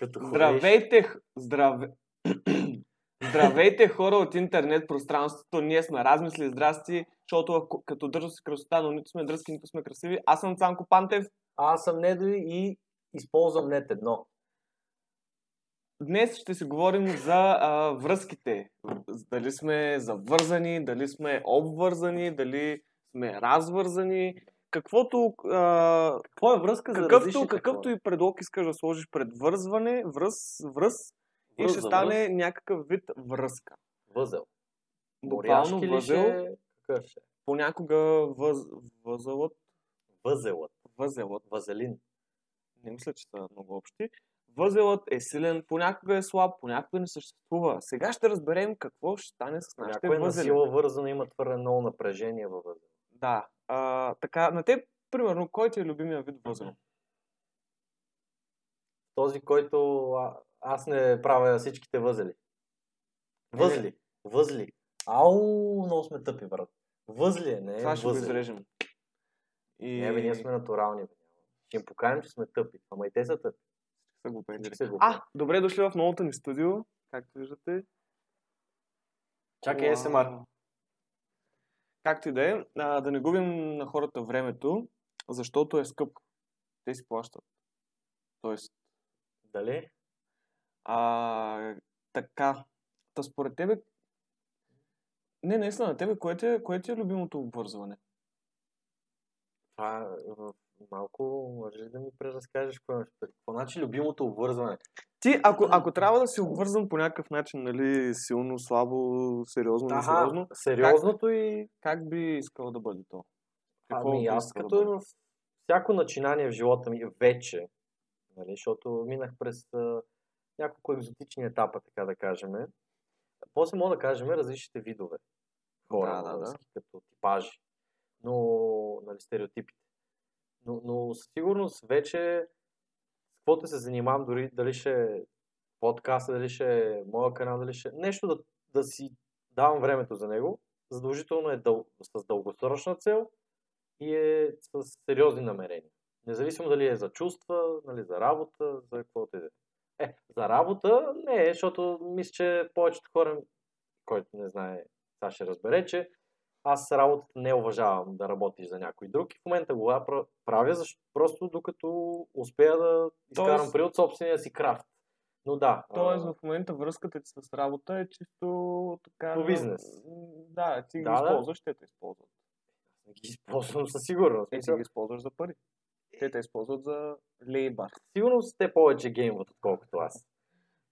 Като. Здравейте, здраве... Здравейте хора от интернет пространството. Ние сме размисли здрасти, защото като държа се красота, но нито сме дръзки, нито сме красиви. Аз съм Цанко Пантев. Аз съм Недо и използвам нет едно. Днес ще си говорим за а, връзките. Дали сме завързани, дали сме обвързани, дали сме развързани. Каквото, а, Какво е връзка за какъвто, различните какъвто и предлог искаш да сложиш пред вързване, връз, връз, и ще за стане връз? някакъв вид връзка. Възел. Буквално възел, ще... Понякога въз, възелът, Възелът. възелът, Вазелин. не мисля, че са много общи, възелът е силен, понякога е слаб, понякога не съществува. Сега ще разберем какво ще стане с нашите Някой е възели. сила вързано, има твърде много напрежение във възел. Да. А, така, на теб, примерно, кой ти е любимия вид възел? Този, който а, аз не правя всичките възели. Възли. Възли. Ау, много сме тъпи, брат. Възли е, не е Това ще го възел. изрежем. И... Не, бе, ние сме натурални. Бе. Ще им покажем, че сме тъпи. Ама и те са тъпи. Са го го А, добре дошли в новото ни студио. Както виждате. Чакай, Уау. СМР. Както и да е, да не губим на хората времето, защото е скъп. Те си плащат. Тоест, Дали? а, така. Та според тебе, не, наистина, на тебе, кое ти е, кое ти е любимото обвързване? Това е в- малко можеш да ми преразкажеш какво имаш пред. Какво значи любимото обвързване? Ти, ако, ако трябва да си обвързан по някакъв начин, нали, силно, слабо, сериозно, несериозно, сериозното и... как би искал да бъде то? Какво Ами аз като да в всяко начинание в живота ми вече, нали, защото минах през а, няколко екзотични етапа, така да кажем. После мога да кажем различните видове хора, Да, да, да. като типажи, но нали, стереотипите. Но, но със сигурност вече с каквото се занимавам, дори дали ще е подкаста, дали ще е моя канал, дали ще е нещо да, да си давам времето за него, задължително е дъл... с дългосрочна цел и е с сериозни намерения. Независимо дали е за чувства, нали, за работа, за каквото и да е. Е, за работа не е, защото мисля, че повечето хора, който не знае, сега ще разбере, че аз работата не уважавам да работиш за някой друг и в момента го пра- правя, защото просто докато успея да изкарам Тоест- при от собствения си крафт. Но да. Тоест а, в момента връзката ти с работа е чисто така... По бизнес. Да, ти ги Да, използваш, те те използват. ги използвам със сигурност. Те ти ги използваш за пари. Те те използват за лейбър. Сигурно сте повече геймват, отколкото аз.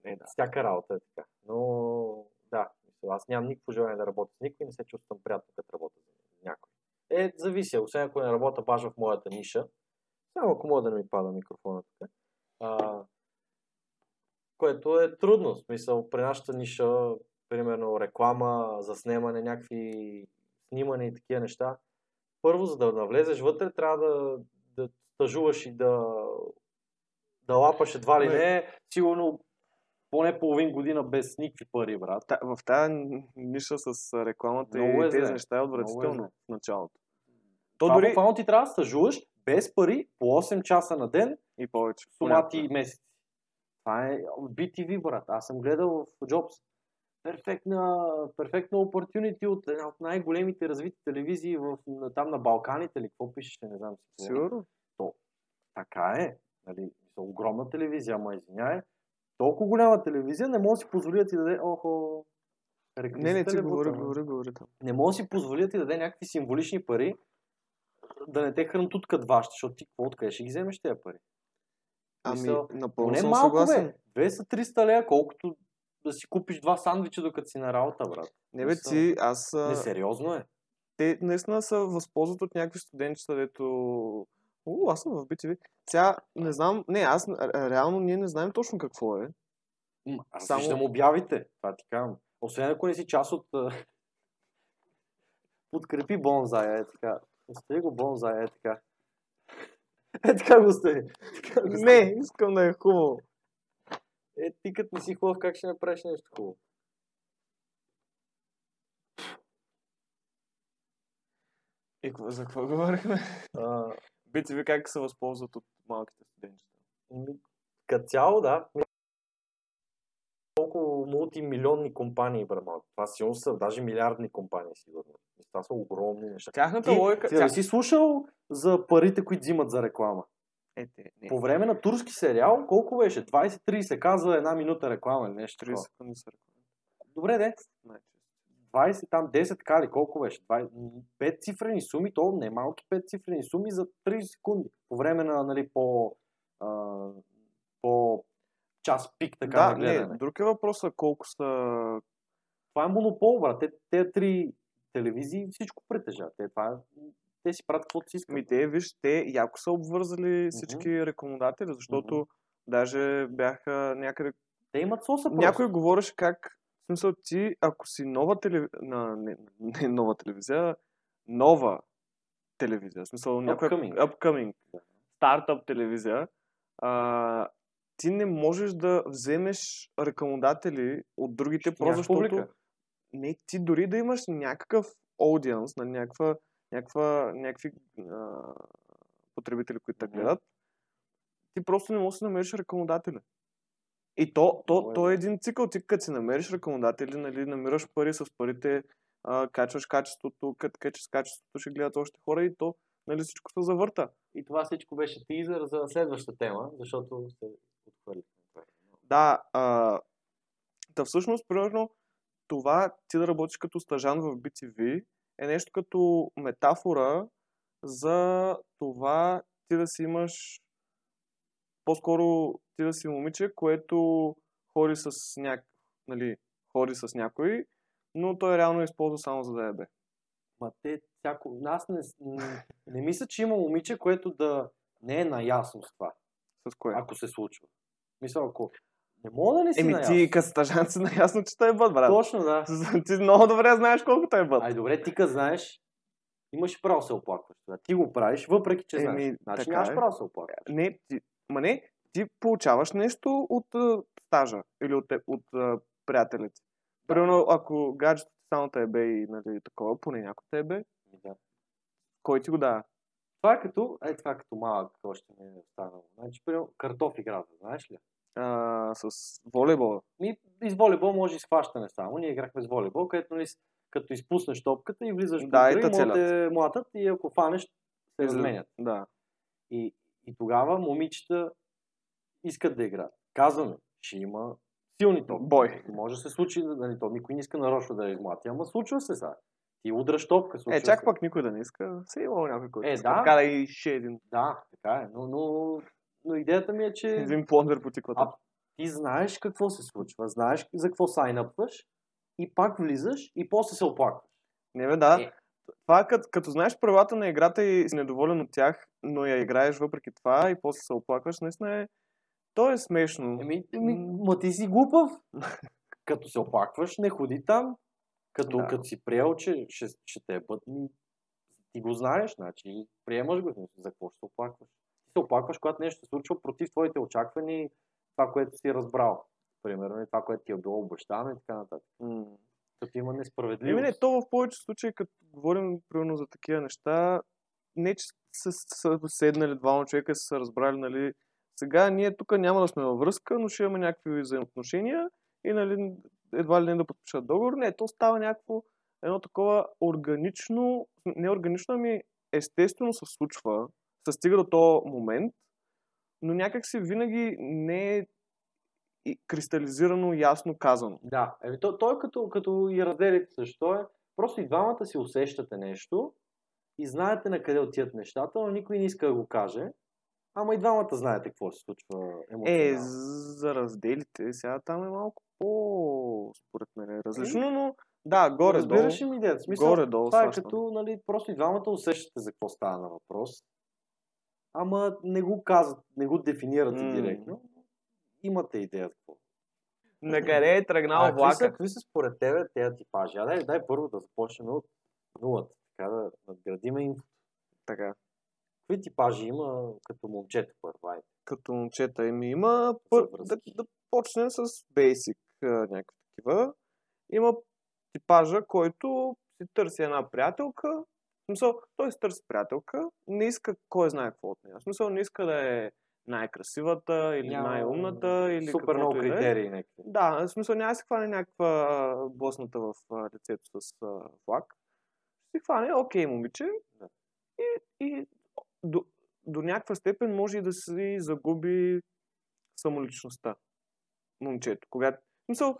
Е, да. Всяка работа е така. Но да, аз нямам никакво желание да работя с никой не се чувствам приятно, като работя с някой. Е, зависи, освен ако не работя баш в моята ниша. Само ако мога да не ми пада микрофона тук. А, което е трудно. В смисъл, при нашата ниша, примерно реклама, заснемане, някакви снимане и такива неща. Първо, за да навлезеш вътре, трябва да, да стажуваш и да, да лапаш едва ли Бе. не, сигурно поне половин година без никакви пари, брат. Та, в тази ниша с рекламата Много е и тези зле. неща е е отвратително зле. в началото. То Това дори буквално ти трябва да стажуваш без пари по 8 часа на ден, и повече. сумати и месеци. Това е BTV, брат. Аз съм гледал в Jobs. Перфектна, перфектна opportunity от една от най-големите развити телевизии в, там на Балканите или какво пишеше, не знам. Сигурно? Така е. Нали, огромна телевизия, ама извиняй. Толкова голяма телевизия не може да си позволи да ти даде, охо, Не, не, ти ли говори, говори, говори. не може да си позволи да ти даде някакви символични пари, да не те хрантуткат вашите, защото ти какво откъде ще ги вземеш тези пари? Ами, Мисъл, напълно Поне съм малко, съгласен. бе. 200-300 лея, колкото да си купиш два сандвича, докато си на работа, брат. Не бе, Мисъл, ти, аз... а, Несериозно е. те наистина се възползват от някакви студентчета, дето... О, аз съм в BTV. Сега, не знам, не, аз ре- реално ние не знаем точно какво е. М, Аз Само- виждам обявите, това ти казвам. Освен ако не си част от... Подкрепи бонзая, е така. Остави го бонзая, е така. Е така го остави. Не, искам да е хубаво. Е, ти като не си хубав, как ще направиш нещо хубаво? И за какво говорихме? BTV как се възползват от малките студенчета? ми, като цяло, да. мултимилионни компании, малко. Това сигурно са даже милиардни компании, сигурно. Това са огромни неща. Тяхната Ти, логика... ти не си слушал за парите, които взимат за реклама? Е, те, не. По време на турски сериал, колко беше? 20-30 каза една минута реклама или нещо. 30 такова. секунди са реклами. Добре, де. Значи, 20, там 10 кали, колко беше? 5 цифрени суми, то не малки 5 цифрени суми за 30 секунди. По време на, нали, по, а, по час пик, така да, на гледане. не, друг е въпросът колко са... Това е монопол, брат. Те, те три телевизии всичко притежават. Те, това е, те си правят каквото си искат. Ми те, виж, те яко са обвързали всички рекламодатели, защото даже бяха някъде... Те имат соса просто. Някой говореше как... Смисъл, ти, ако си нова телевизия... Не, не нова телевизия, нова телевизия. В смисъл, някоя... Upcoming. Upcoming. Стартъп телевизия. А, ти не можеш да вземеш рекламодатели от другите, просто защото... публика. Не, ти дори да имаш някакъв аудиенс, на някаква, някаква, някакви а, потребители, които те гледат, ти просто не можеш да намериш рекламодатели. И то, то, е то е един цикъл. Ти като си намериш рекламодатели, нали, намираш пари с парите, а, качваш качеството, като качиш качеството, ще гледат още хора и то нали, всичко се завърта. И това всичко беше тизър за следващата тема, защото се отхвърлихме. Да, а, да всъщност, примерно, това ти да работиш като стажан в BTV е нещо като метафора за това ти да си имаш по-скоро ти да си момиче, което ходи с, няк... нали, ходи с някой, но той реално използва само за да ебе. Ма те, всяко... Аз не, не, не мисля, че има момиче, което да не е наясно с това, С кое? ако се случва. Мисля, ако не мога да не си Еми наясно. ти като стажан си наясно, че той е бъд, брат. Точно, да. ти много добре знаеш колко той е бъд. Ай, добре, ти като знаеш, имаш право да се оплакваш. Ти го правиш, въпреки че знаеш. Еми, Значи така нямаш е. право да се оплакваш. Не, ти, ма не, ти получаваш нещо от а, стажа или от, от а, приятелите. Примерно, ако гаджето само те бе и нали, такова, поне някой те бе, Ами Да. кой ти го дава? Това е като, е това е като малък, още не е останало. Значи, примерно, картоф играта, знаеш ли? А, с волейбола. Ми, и с волейбол може и схващане само. Ние играхме с волейбол, където нали, като изпуснеш топката и влизаш Да, и те и могат те млатат и ако фанеш, се разменят. Да. И, и тогава момичета искат да играят. Казваме, ще има силни топки. Бой. Може да се случи, нали, то никой не иска нарочно да я измлати, ама случва се сега. Ти удръш топка, случва Е, чак се. пък никой да не иска. Се имало някой, който Е, иска. да. Така да и ще един, Да, така е. Но, но, но идеята ми е, че един плондър по тиквата. А, ти знаеш какво се случва, знаеш за какво сайнъпваш и пак влизаш и после се оплакваш. Не бе, да. Е. Това е като, като знаеш правилата на играта и си недоволен от тях, но я играеш въпреки това и после се оплакваш, наистина е... То е смешно. Еми, еми ма ти си глупав. като се оплакваш, не ходи там. Като, Да. като си приел, че ще, ще те бъд, ми, ти го знаеш, значи приемаш го. За какво ще се оплакваш? Ти се оплакваш, когато нещо се случва против твоите очаквания и това, което си разбрал. Примерно и това, което ти е било обещано и така нататък. М. Като има Еми несправедливост. не, то в повече случаи, като говорим примерно за такива неща, не че са, са седнали двама човека и са се разбрали, нали, сега ние тук няма да сме във връзка, но ще имаме някакви взаимоотношения и нали, едва ли не да подпишат договор. Не, то става някакво едно такова органично, не органично, ами естествено се случва, се стига до този момент, но някак си винаги не е и кристализирано, ясно казано. Да, еми, то, то е като, като и разделите също. Е, просто и двамата си усещате нещо и знаете на къде отиват нещата, но никой не иска да го каже. Ама и двамата знаете какво се случва Е, емоционално. за разделите, сега там е малко по, според мен, е различно, но да, горе-долу. Разбираш ли ми идеята? Смисъл, горе-долу това е схващам. като, нали, просто и двамата усещате за какво става на въпрос. Ама не го казват, не го дефинирате М. директно. Имате идея какво. На къде е тръгнал А, влака? какви са според тебе тези типажи? А дай, дай първо да започнем от нулата. Така да надградиме инфо. Така, Какви типажи има като момчета първо? Айде. като момчета им има, пър, да, да почнем с basic някакви такива. Има типажа, който си търси една приятелка. В смисъл, той си търси приятелка, не иска кой знае какво от нея. В смисъл, не иска да е най-красивата или Няма най-умната или Супер много да е. критерии някакви. Да, в смисъл няма да се хване някаква блъсната в лицето с. Ще се хване, окей, момиче. Да. И, и до, до някаква степен може и да си загуби самоличността. Момчето. Когато, в смисъл,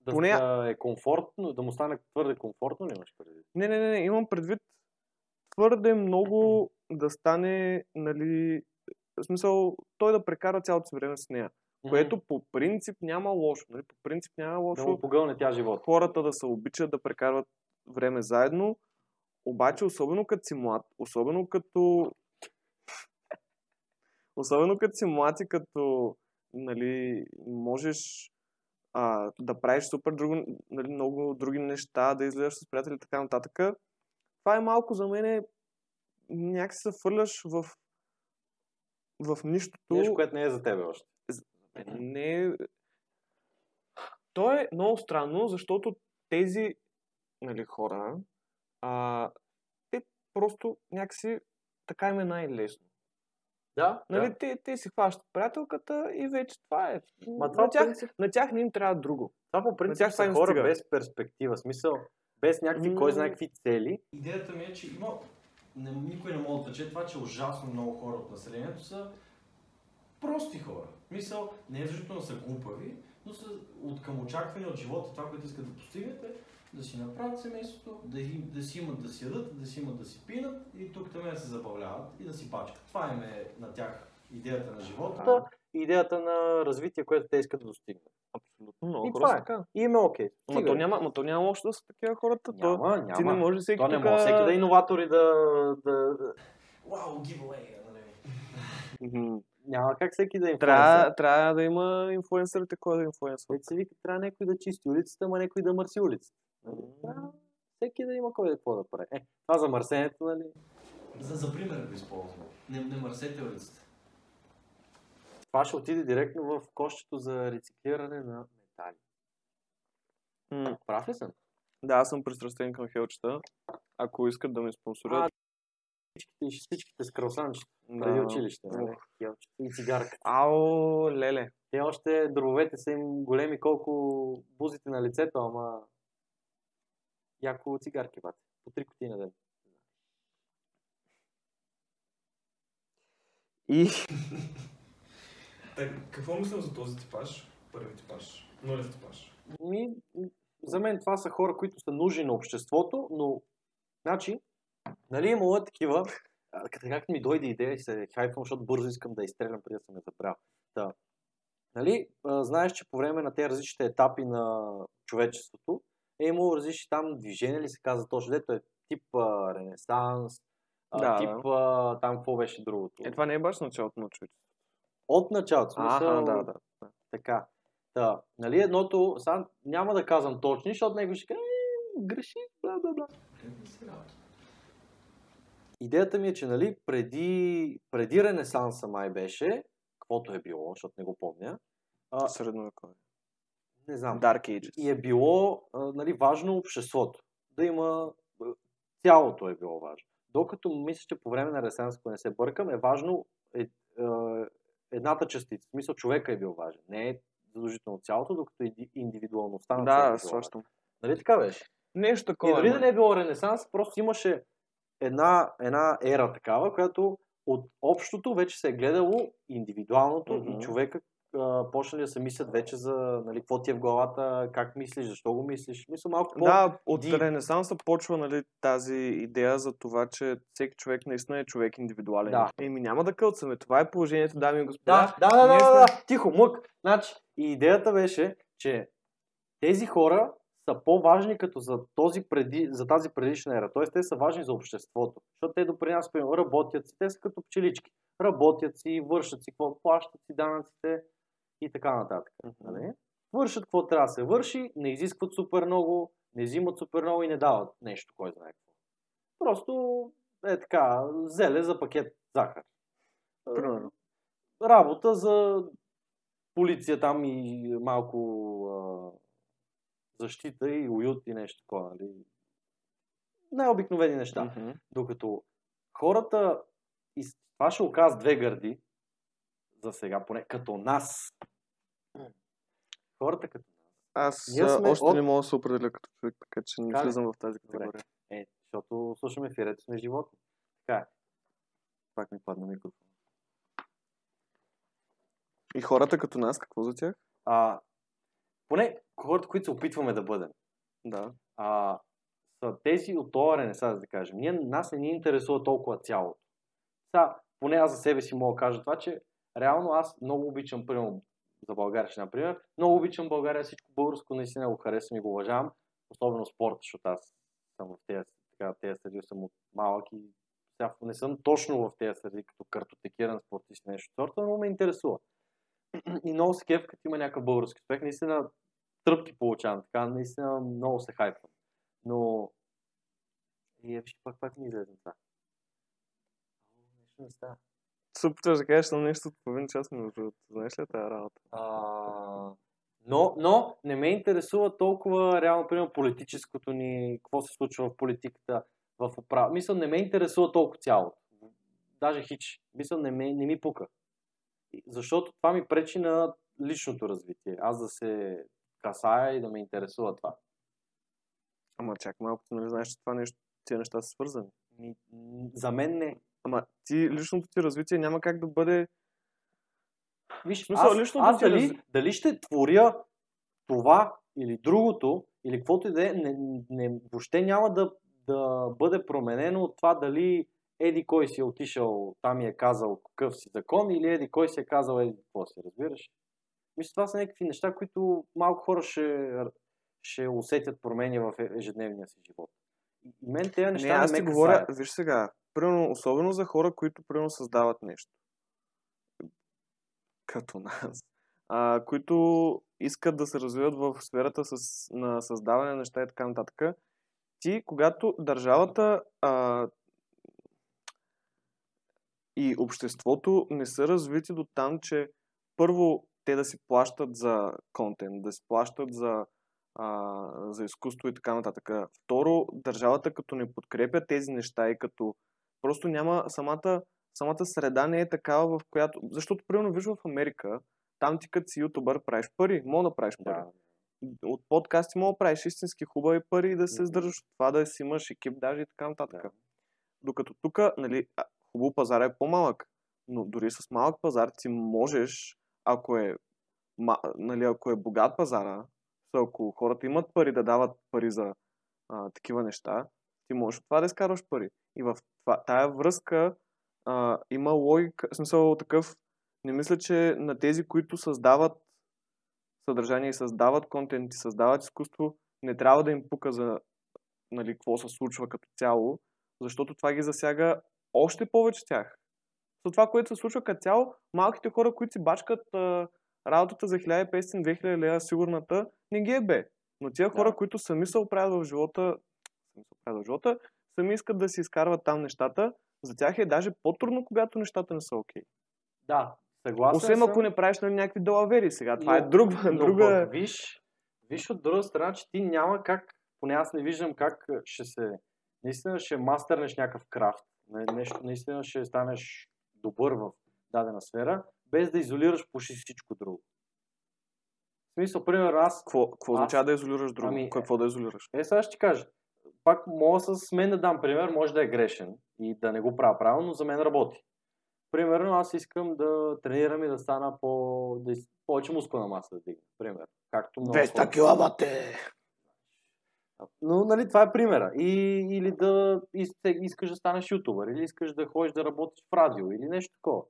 Да, Поне- да е комфортно, да му стане твърде комфортно ли имаш преди? не, не, не, не, имам предвид твърде много да стане, нали, в смисъл, той да прекара цялото си време с нея. Което по принцип няма лошо. Нали? По принцип няма Да лошо. му погълне тя живота. хората да се обичат да прекарват време заедно, обаче особено като си млад, особено като особено като си млад и като нали, можеш а, да правиш супер друго, нали, много други неща, да излизаш с приятели и така нататък. Това е малко за мен някакси се фърляш в в нищото. Нещо, което не е за тебе още. Не е... То е много странно, защото тези нали, хора, а, те просто някакси така им е най-лесно. Да, Нали, да. те, те си хващат приятелката и вече това е. Ма това на, тях, принцип- на тях не им трябва друго. Това по принцип тях са хора стига. без перспектива. Смисъл, без някакви, кой знае какви цели. Идеята ми е, че има... Не, никой не може да отрече това, че ужасно много хора от населението са прости хора. Мисъл, не е защото са глупави, но са от към очакване от живота, това, което искат да постигнат е да си направят семейството, да, им, да си имат да си ядат, да си имат да си пинат и тук там да се забавляват и да си пачкат. Това им е на тях идеята на живота. Идеята на развитие, което те искат да достигнат. Абсолютно много И хора това са е. така. И им е окей. Ма то няма, ма то няма лошо да са такива хората. То, Няма, няма. ти не може всеки То не може всеки да е иноватор и да, да. Вау, giveaway. Няма как всеки да е Трябва, трябва да има инфлуенсърите, кой да е инфлуенсър. Вече се вика, трябва някой да чисти улицата, ама някой да мърси улицата. Трябва всеки да има кой да какво да прави. Е, това за мърсенето, нали? За, за пример го използвам. Не, не мърсете улицата. Това ще отиде директно в кошчето за рециклиране на метали. М. Прав ли съм? Да, аз съм пристрастен към хелчета. Ако искат да ме спонсорират, А, Всичките всичките с красанчета преди да. училище. Нали? Ух. Хелчета И цигарка. Ао, леле. Те още дробовете са им големи колко бузите на лицето, ама яко цигарки бате. По три кутии на ден. И Так, какво мислим за този типаж? Първи типаж. Нулев типаж. Ми, за мен това са хора, които са нужни на обществото, но, значи, нали имало е такива, като как ми дойде идея и се хайпвам, защото бързо искам да изстрелям преди да съм я забрал. Да. Нали, знаеш, че по време на тези различните етапи на човечеството е имало различни там движения, ли се казва точно, дето е тип а, ренесанс, а, Да, тип а, там какво беше другото. е, това не е баш началото на човечеството. От началото. смисъл, Аха, да, да. така. Та, нали едното, сам няма да казвам точни, защото него ще каже, «Е, греши, бла, бла, бла. Идеята ми е, че нали, преди, преди Ренесанса май беше, каквото е било, защото не го помня, а, Средновекове. не знам, Dark Ages. и е било а, нали, важно обществото. Да има, цялото е било важно. Докато мисля, че по време на Ренесанс, ако не се бъркам, е важно е, а, едната частица. В смисъл, човека е бил важен. Не е задължително цялото, докато иди- индивидуалността на е Да, сващам. важна. Нали така беше? Нещо И такова. дори е, да не е било Ренесанс, просто имаше една, една ера такава, която от общото вече се е гледало индивидуалното Мгм. и човека а, почнали да се мислят вече за нали, какво ти е в главата, как мислиш, защо го мислиш. Мисля малко по... Да, от. Ренесанса почва нали, тази идея за това, че всеки човек наистина е човек индивидуален. Да. Еми няма да кълцаме. Това е положението, дами и господа. Да, да, да, да, да, тихо, мък. Значи, и идеята беше, че тези хора са по-важни като за, този преди, за тази предишна ера. Тоест, те са важни за обществото. Защото те допринасят, примерно, работят си, те са като пчелички. Работят си, вършат си, какво плащат си данъците и така нататък. Нали? Вършат какво трябва да се върши, не изискват супер много, не взимат супер много и не дават нещо, кой знае какво. Просто е така, зеле за пакет захар. Примерно. Работа за полиция там и малко а, защита и уют и нещо такова. Нали? Най-обикновени неща. Мгм. Докато хората, и това ще оказа две гърди, За сега, поне като нас. Хората като нас. Аз Ние сме още от- не мога да се определя като човек, така че не ли? влизам в тази Добре. категория. Е, защото слушаме в ето сме животни. Така е. Пак ми падна микрофон. И хората като нас, какво за тях? А, поне хората, които се опитваме да бъдем. Да. а, са тези от този ренесанс, да кажем. Ние, нас не ни интересува толкова цялото. Сега, поне аз за себе си мога да кажа това, че реално аз много обичам, примерно, за България, например, много обичам България, всичко българско, наистина го харесвам и го уважавам, особено спорта, защото аз съм в тези, така, тези среди съм от малък и сега не съм точно в тези среди, като картотекиран спортист или нещо сорта, но ме интересува. И много се кеф, като има някакъв български успех, наистина тръпки получавам, така, наистина много се хайпвам. Но... И е, виж, пак, пак ми излезе това. Нещо не става. Се опитваш да кажеш на нещо от половин час, между другото. Знаеш ли тази работа? А, но, но не ме интересува толкова реално, примерно, политическото ни, какво се случва в политиката, в управа. Мисля, не ме интересува толкова цялото. Даже хич. Мисля, не, ме, не ми пука. Защото това ми пречи на личното развитие. Аз да се касая и да ме интересува това. Ама чак малко, нали знаеш, че това нещо, тия неща са свързани. За мен не. Ама ти, личното ти развитие няма как да бъде... Виж, Смисъл, аз, личното аз ти дали, разви- дали ще творя това или другото, или каквото и да е, не, не, въобще няма да, да бъде променено от това дали Еди кой си е отишъл, там и е казал какъв си закон, или Еди кой си е казал Еди какво си, разбираш? Мисля, това са някакви неща, които малко хора ще, ще усетят промени в е- ежедневния си живот. И мен тези неща не, аз не ти ме говоря, виж сега, примерно, особено за хора, които примерно създават нещо. Като нас. А, които искат да се развиват в сферата с, на създаване на неща и така нататък. Ти, когато държавата а, и обществото не са развити до там, че първо те да си плащат за контент, да си плащат за, а, за изкуство и така нататък. Второ, държавата като не подкрепя тези неща и като просто няма самата, самата среда не е такава, в която... Защото, примерно, виж в Америка, там ти като си ютубър правиш пари, мога да правиш пари. Да. От подкасти мога да правиш истински хубави пари и да се издържаш от това, да си имаш екип даже и така нататък. Да. Докато тук, нали, хубаво пазар е по-малък, но дори с малък пазар ти можеш, ако е, нали, ако е богат пазара, ако хората имат пари да дават пари за а, такива неща, ти можеш от това да изкарваш пари. И в това, тая връзка а, има логика, смисъл такъв, не мисля, че на тези, които създават съдържание и създават контент и създават изкуство, не трябва да им пука за нали, какво се случва като цяло, защото това ги засяга още повече тях. За това, което се случва като цяло, малките хора, които си бачкат а, работата за 1500-2000 лева сигурната, не ги е бе. Но тия хора, Да. които сами се оправят в живота, сами се оправят в живота, сами искат да си изкарват там нещата, за тях е даже по-трудно, когато нещата не са окей. Да, съгласен Освен съм. ако не правиш нали, някакви далавери сега. Това е Но- друг, Но друга... пък виж, виж от друга страна, че ти няма как, поне аз не виждам как ще се, наистина ще мастърнеш някакъв крафт, не- нещо, наистина ще станеш добър в дадена сфера, без да изолираш почти всичко друго. В смисъл, примерно аз, Какво, какво Аз- означава да изолираш друго? Ами, какво да изолираш? е сега ще ти кажа, пак мога с мен да дам пример, може да е грешен и да не го правя правилно, но за мен работи. Примерно аз искам да тренирам и да стана по, да повече мускулна маса да дигна. Пример. Както много хора. килобате! Но, нали, това е примера. И, или да ис- искаш да станеш ютубър, или искаш да ходиш да работиш в радио, или нещо такова.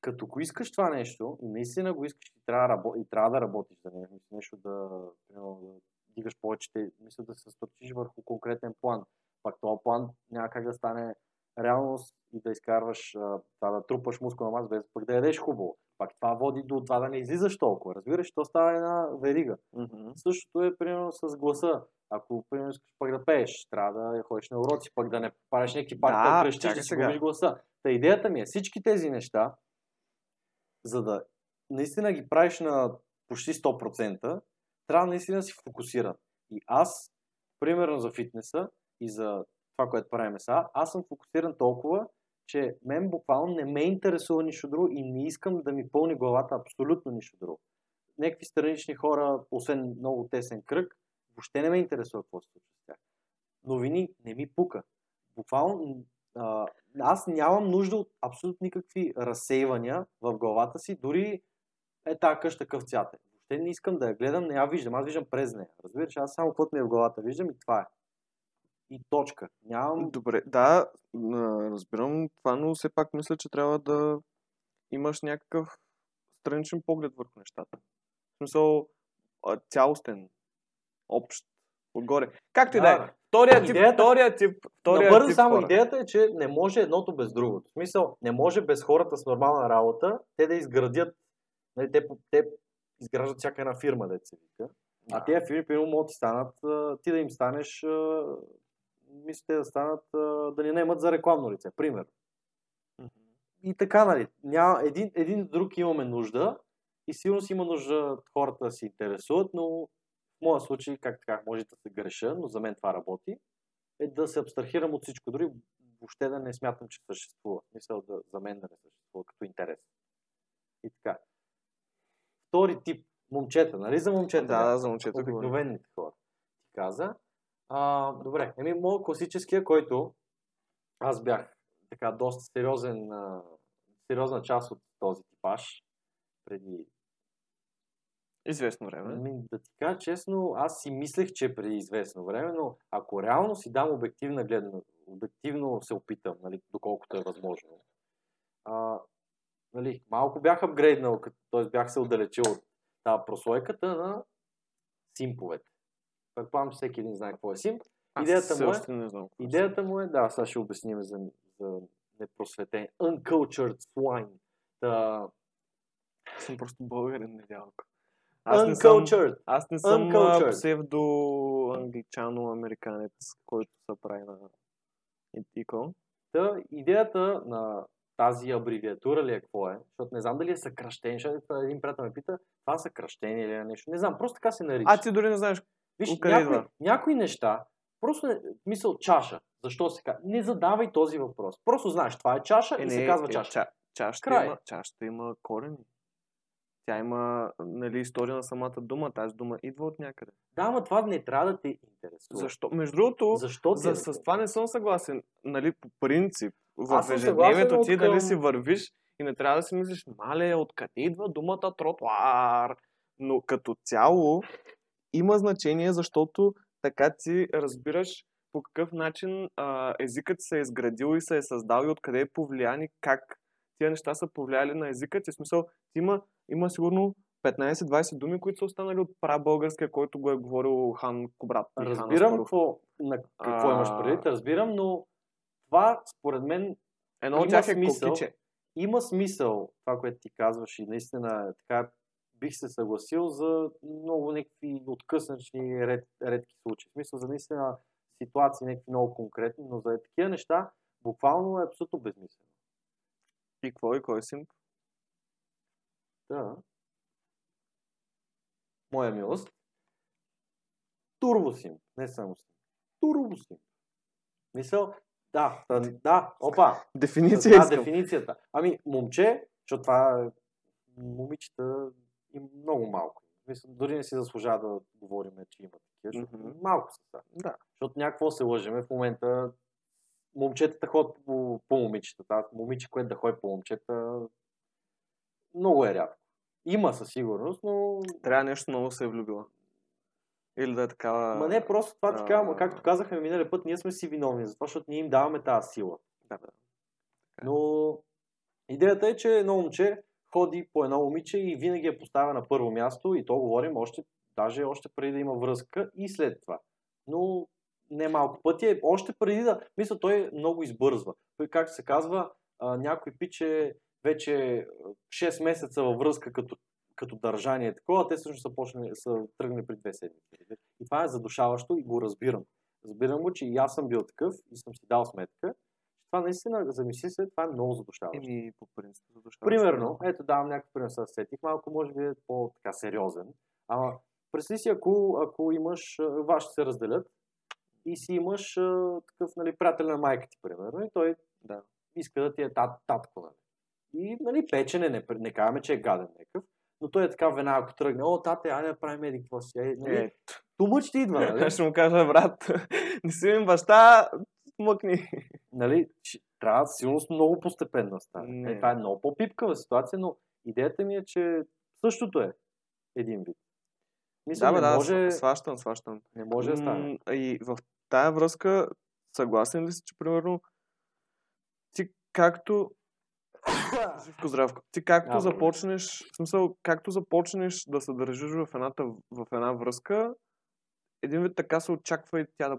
Като го искаш това нещо, и наистина го искаш, и трябва, да рабо- и трябва да работиш за него, нещо да, да дигаш повече, мисля да се съсредоточиш върху конкретен план. Пак този план няма как да стане реалност и да изкарваш това да трупаш мускулна маса, без пък да ядеш хубаво. Пак това води до това да не излизаш толкова. Разбираш, то става една верига. Същото е примерно с гласа. Ако примерно искаш пък да пееш, трябва да ходиш на уроци, пък да не правиш някакви пак Да, да крещиш, да си губиш гласа. Та идеята ми е всички тези неща, за да наистина ги правиш на почти 100%, трябва наистина да си фокусиран. И аз, примерно за фитнеса и за това, което правим сега, аз съм фокусиран толкова, че мен буквално не ме интересува нищо друго и не искам да ми пълни главата абсолютно нищо друго. Някакви странични хора, освен много тесен кръг, въобще не ме интересува какво се случва с тях. Новини не ми пука. Буквално а, аз нямам нужда от абсолютно никакви разсейвания в главата си, дори е тази къща къв цвят е. Въобще не искам да я гледам, не я виждам. Аз виждам през нея. Разбираш, аз само каквото ми е в главата виждам и това е. И точка. Нямам... Добре, да, разбирам това, но все пак мисля, че трябва да имаш някакъв страничен поглед върху нещата. В смисъл, цялостен, общ, отгоре. Както и да е. Втория тип, Идеята- втория тип, втория Набързо тип само хора. идеята е, че не може едното без другото. В смисъл, не може без хората с нормална работа, те да изградят, нали, те, те изграждат всяка една фирма, да се вика. А тези фирми, примерно, могат да станат, ти да им станеш, мисля, те да станат, да ни наемат за рекламно лице, пример. И така, нали, няма, един, един друг имаме нужда и сигурно си има нужда хората да се интересуват, но в моя случай, как така, може да се греша, но за мен това работи, е да се абстрахирам от всичко, дори въобще да не смятам, че съществува. Мисля да, за мен да не съществува като интерес. И така. Втори тип момчета, нали за момчета? Да, да, за момчета. Обикновените хора. Ти каза. А, добре, еми, моят класическия, който аз бях така доста сериозен, а, сериозна част от този типаж преди Известно време. Ами, да ти кажа честно, аз си мислех, че е преди известно време, но ако реално си дам обективна гледна, обективно се опитам, нали, доколкото е възможно. А, нали, малко бях апгрейднал, т.е. бях се отдалечил от тази прослойката на симповете. Предполагам, че всеки един знае какво е симп. Идеята му е- знам. какво Идеята му е, да, сега ще обясним за, за непросветен. Uncultured swine. Та, е. Съм просто българин недялко. Аз не съм, uncultured. аз не съм Uncultured. псевдо-англичано-американец, който се прави на ИКО. Та, идеята на тази абревиатура ли е какво е, не знам дали е съкръщение, защото един приятел ме пита, това е съкръщение или е нещо. Не знам, просто така се нарича. А ти дори не знаеш. Виж, някои, идва? някои неща, просто не, мисъл чаша, защо се казва, не задавай този въпрос. Просто знаеш, това е чаша и се казва чаша. Ча, чашата, Край. има, чашата има корени. Тя има нали, история на самата дума. Тази дума идва от някъде. Да, ама това не трябва да те интересува. Защо? Между другото, Защо за, е с това не съм съгласен. Нали, по принцип, в ежедневието ти от дали към- си вървиш не трябва да си мислиш, мале, откъде идва думата тротуар. Но като цяло има значение, защото така ти разбираш по какъв начин а, езикът се е изградил и се е създал и откъде е повлиян и как тия неща са повлияли на езика ти. Смисъл, има, има сигурно 15-20 думи, които са останали от прабългарския, който го е говорил хан Кобрат. Разбирам какво, на какво А. имаш предвид, разбирам, но това според мен Едно от тях е смисъл. кокиче. Има смисъл това, което ти казваш и наистина така бих се съгласил за много някакви откъсначни ред, редки случаи. В смисъл за наистина ситуации някакви много конкретни, но за такива неща буквално е абсолютно безмислено. И какво и кой симп? Да. Моя милост. Турбосим, не само сим. Турбосим. Мисъл, да, да, да, опа, Дефиниция да, дефиницията. Ами, момче, защото това момичета и много малко. Мисля, дори не си заслужава да говорим, че има такива. защото Мгм. Малко са. са. Да. Защото някакво се лъжеме в момента. Момчетата ходят по, по момичетата. Аз момиче, което да ходи по момчета, много е рядко. Има със сигурност, но... Трябва нещо много се е влюбила. Или да е такава... Ма не, просто това а, така, както казахме миналия път, ние сме си виновни, затова, защото ние им даваме тази сила. Да, да. Но идеята е, че едно момче ходи по едно момиче и винаги я поставя на първо място и то говорим още, даже още преди да има връзка и след това. Но не малко пъти е, още преди да, мисля, той много избързва. Той, как се казва, някой пиче вече 6 месеца във връзка като, като държание такова, те всъщност са, почнали, са тръгнали при две седмици. И това е задушаващо и го разбирам. Разбирам го, че и аз съм бил такъв и съм си дал сметка. Това наистина, замисли се, това е много задушаващо. Еми, по принцип, задушаващо. Примерно, ето давам някакъв пример, сега се сетих, малко може би е по-така сериозен. Ама, представи си, ако, ако имаш, вашите се разделят и си имаш а, такъв, нали, приятел на майка ти, примерно, и той Да. иска да ти е тат, татко. Нали. И нали, печене, не, не казваме, че е гаден някакъв. Но той е така веднага, ако тръгне, о, тате, айде да правим еди какво си. Е, нали, Е, Тумъч ти идва, нали? ще му кажа, брат, не си ми баща, мъкни. нали, трябва силно много постепенно стане. Не. Е, това е много по-пипкава ситуация, но идеята ми е, че същото е един вид. Мисля, Да, бе, да, може, сващам, сващам. не може да стане. И в тая връзка, съгласен ли си, че примерно ти както Живко здравко. Ти както А, започнеш, в смисъл, както започнеш да се държиш в, едната, в една връзка, един вид така се очаква и тя да,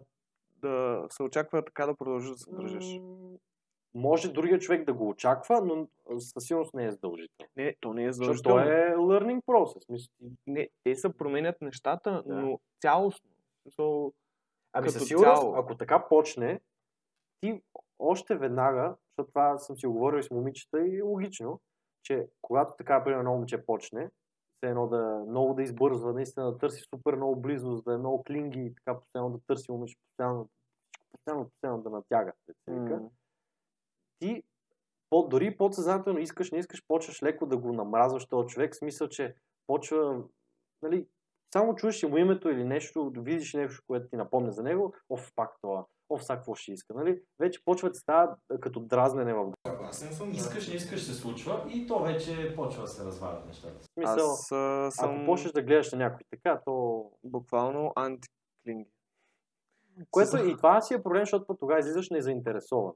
да се очаква така да продължиш да се държиш. Може другия човек да го очаква, но със сигурност не е задължително. Не, то не е Защото задължително. то е learning process. Мисля, Не, те се променят нещата, Да. но цялостно. Ами със сигурност, цяло. ако така почне, ти още веднага, защото това съм си говорил с момичета и е логично, че когато така, примерно, момче почне, все едно да много да избързва, наистина да търси супер много близост, да е много клинги и така постоянно да търси момиче, постоянно, постоянно, постоянно да натяга. м, Ти по, дори подсъзнателно искаш, не искаш, почваш леко да го намразваш този човек, в смисъл, че почва, нали, само чуеш му името или нещо, видиш нещо, което ти напомня за него, оф, пак това, оф, сега какво ще иска, нали? Вече почва да става като дразнене в Съгласен съм. Искаш, не искаш се случва и то вече почва да се развалят нещата. смисъл. аз а, съм Ако почнеш да гледаш на някой така, то... буквално антиклинги. Което и това си е проблем, защото тогава излизаш незаинтересован.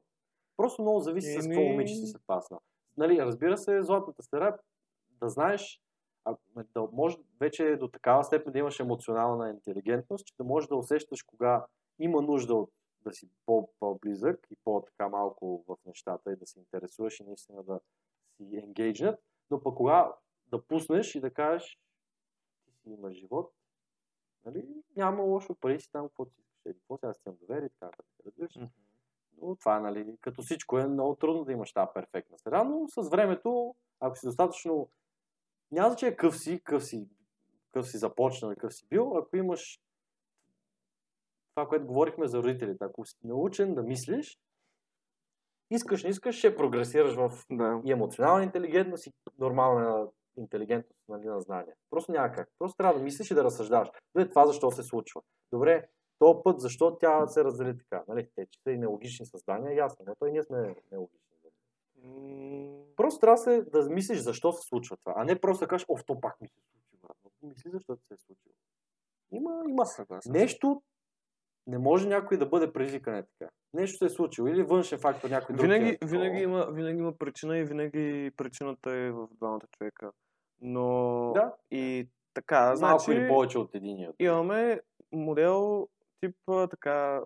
Просто много зависи с какво Еми- момиче си се пасна. Нали, разбира се, златната сфера, да знаеш, а, да може вече до такава степен да имаш емоционална интелигентност, че да можеш да усещаш кога има нужда от да си по- по-близък и по-така малко в нещата и да се интересуваш и наистина да си енгейджнат, но пък кога да пуснеш и да кажеш ти си имаш живот, нали, няма лошо, пари си там, какво си искаш, какво сега си имам доверие и така разбираш? Мгм. Но това, нали, като всичко е много трудно да имаш тази перфектна среда, но с времето, ако си достатъчно, няма значение къв си, къв си, къв си започнал и къв си бил, ако имаш това, което говорихме за родителите, ако си научен да мислиш, искаш, не искаш, ще прогресираш в Да. и емоционална интелигентност и нормална интелигентност нали, на знания. Просто няма как. Просто трябва да мислиш и да разсъждаваш. Добре, това защо се случва? Добре, този път защо тя се раздели така? Нали, те, че са и нелогични създания, ясно, но той ние сме нелогични. Просто трябва да, се, да мислиш защо се случва това, а не просто да кажеш, оф, то пак ми се случи. Мисли защо се е случило. Има, има Съгласен нещо, не може някой да бъде предизвикан е така. Нещо се е случило или външен фактор някой друг. Винаги, е винаги, има, винаги има причина и винаги причината е в двамата човека. Но Да. и така, Малко значи или повече от единия. имаме модел тип така,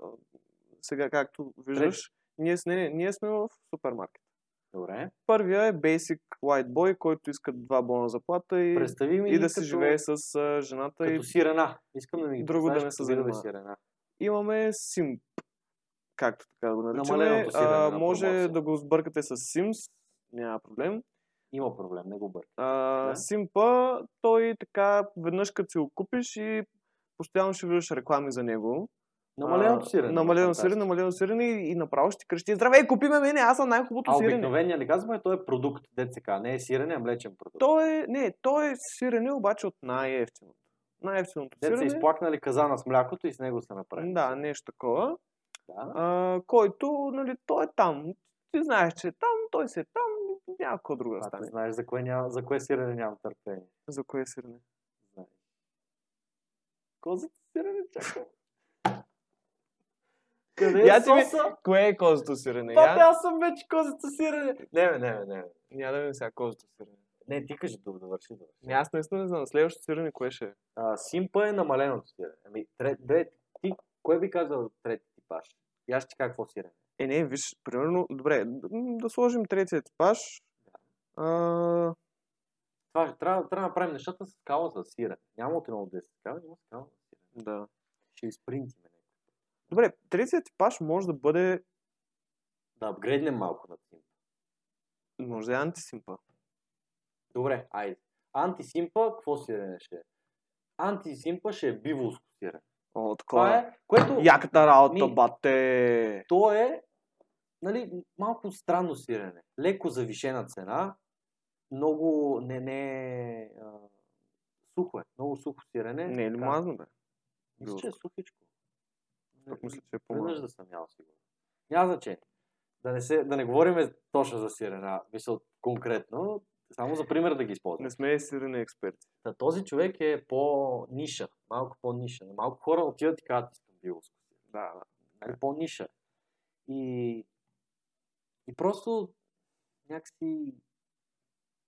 сега както виждаш, ние, не, не, ние сме в супермаркет. Добре. Първия е Basic White Boy, който иска два бона заплата и, Представи ми и да като, си живее с жената. като И сирена. Искам да ми ги Друго да не се занимава. сирена. Имаме Simp, както така да го наричаме. А, може промоция. да го сбъркате с Sims, няма проблем. Има проблем, не го бърка. А, Да. Симпа, той така, веднъж като си го купиш и постоянно ще виждаш реклами за него. Намаленото А, сирене. Намалено сирене, намалено сирене и, и направо ще ти крещи, здравей, купи ме мене, аз съм най-хубавото А сирене. обикновения не казваме, той е продукт, ДЦК. Не е сирене, а млечен продукт. То е, не, то е сирене, обаче от най-ефтиното. Най-ефтиното Те са изплакнали казана с млякото и с него се направи. Да, нещо такова. да. А, който, нали, той е там. Ти знаеш, че е там, той си е там, няма какво друго да А ти стане. знаеш за кое, няма, за кое сирене нямам търпение. За кое сирене? Знаеш. Козата сирене чакам. Къде е Я ти ми- соса? Кое е козото сирене? Папе, Я... аз съм вече козата сирене. Не, не, не. бе. Няма да ми сега козото сирене. Не, ти кажи да довърши. Да. Не, аз наистина не знам. Следващото сирене кое ще е? А, Симпа е намаленото сирене. Ами, тре, ти, кое би казал трети типаж? И аз ще какво сирене. Е, не, виж, примерно, добре, да сложим третия типаж. А, Това, трябва, трябва да направим нещата с скала за сирене. Няма от 1 до 10 скала, има скала за сирене. да. Ще изпринтиме. Добре, третия типаж може да бъде, Да апгрейднем малко на Симпа. може да е антисимпа. Добре, айде. Антисимпа, какво сирене ще е? Антисимпа ще е биволско сирене. О, Това такова. е, което... Яката работа, Ми- бате! То е нали, малко странно сирене. Леко завишена цена, много не, не а, сухо е, много сухо сирене. Не е ли мазно, бе? Мисля, че е сухичко. Пък мисля, че е Веднъж по-мазно. да съм ял сигурно. Няма значение. Да не, се, да не говорим точно за сирена, мисъл конкретно, само за пример да ги използвам. Не сме сирени експерти. Та, този човек е по-ниша, малко по-ниша. Малко хора отиват и казват, искам биловско. Да, да. Нали, по-ниша. И, и просто някакси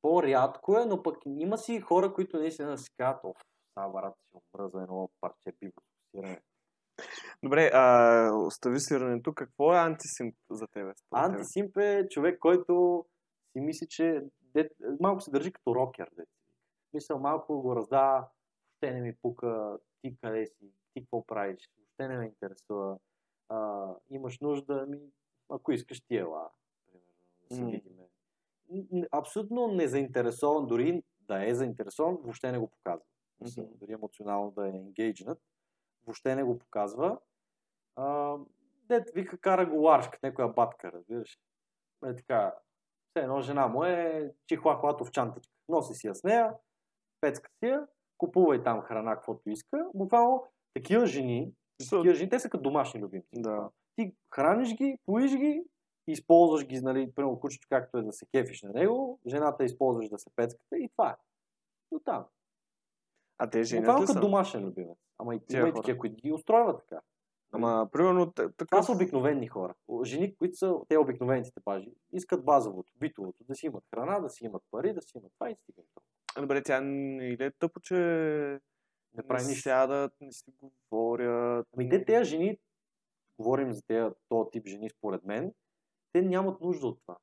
по-рядко е, но пък има си хора, които наистина си казват, оф, сега брат, ще умра за едно парче биловско сирене. Добре, а, остави сирането. Какво е антисимп за тебе? Антисимп е човек, който си мисли, че де, малко се държи като рокер. Де. Мисля, малко го раздава, въобще не ми пука, ти къде си, ти какво правиш, въобще не ме интересува. А, имаш нужда, ми, ако искаш ти ела, примерно, да се видиме. Н- Абсолютно незаинтересован, дори да е заинтересован, въобще не го показва. Мгм. Дори емоционално да е engaged, въобще не го показва. А, дет вика кара голаршка, някоя батка, разбираш. Е така, едно жена му е чихла в чантичка. Носи си я с нея, пецка си я, купува и там храна, каквото иска. Буквално такива жени, такива жени, те са като домашни любимци. Да. Ти храниш ги, поиш ги, използваш ги, нали, примерно кучето, както е да се кефиш на него, жената използваш да се пецкате и това е. До там. А те женят Буквално ли като домашен любимец. Ама и и такива, които ги устройват така. Ама, примерно, т- Това са обикновени хора. Жени, които са те обикновените типажи, искат базовото, битовото, да си имат храна, да си имат пари, да си имат това и стига. толкова. Добре, тя не е тъпо, че Не прави нищо. сядат, не си говорят. Ами те, тези жени, говорим за тези, този тип жени според мен, те нямат нужда от това.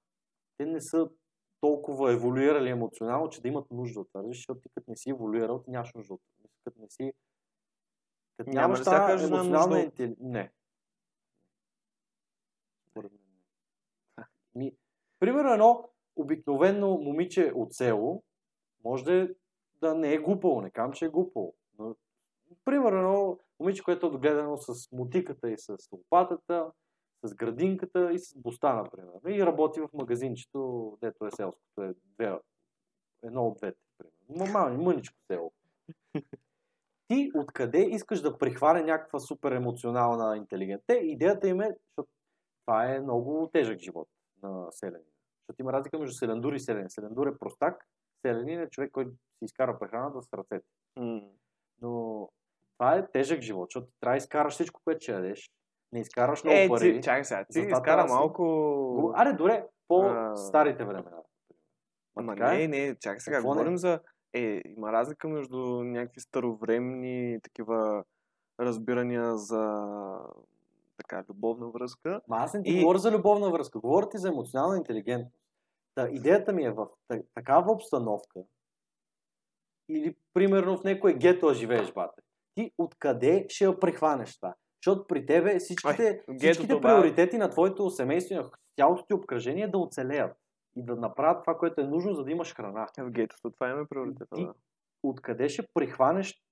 Те не са толкова еволюирали емоционално, че да имат нужда от това. Защото ти като не си еволюирал, ти нямаш нужда от това. Като не си... Като Няма нямаш ли тази всяка жена емоционална нужда от- интели... Не. Ми, примерно едно обикновено момиче от село може да, да не е глупаво, не кам, че е глупаво. Но, примерно едно момиче, което е догледано с мотиката и с лопатата, с градинката и с бостана, примерно. И работи в магазинчето, дето е селското, е две, едно от двете, примерно. Мамал, мъничко село. Ти откъде искаш да прихване някаква супер емоционална интелигент? Те, идеята им е, защото това е много тежък живот на селянин. Защото има разлика между селендур и селянин. Селендур е простак, селянин е човек, който си изкара прехраната с ръцете. М. Но това е тежък живот, защото трябва да изкараш всичко, което ще ядеш. Не изкараш много Е, пари. ти, чакай сега, ти изкара да малко... Аре, добре, по-старите времена. Ама така е? не, не, чакай сега, Какво не? говорим за... Е, има разлика между някакви старовременни такива разбирания за така, любовна връзка. Ма аз не ти И- говоря за любовна връзка, говоря ти за емоционална интелигентност. Та, идеята ми е в та- такава обстановка, или примерно в някое гето живееш, бате. Ти откъде ще я прихванеш това? Защото при тебе всичките, Ай, всичките приоритети на твоето семейство и на цялото ти обкръжение е да оцелеят и да направят това, което е нужно, за да имаш храна. В гетото това има приоритета, Ти- да. Откъде ще прихванеш?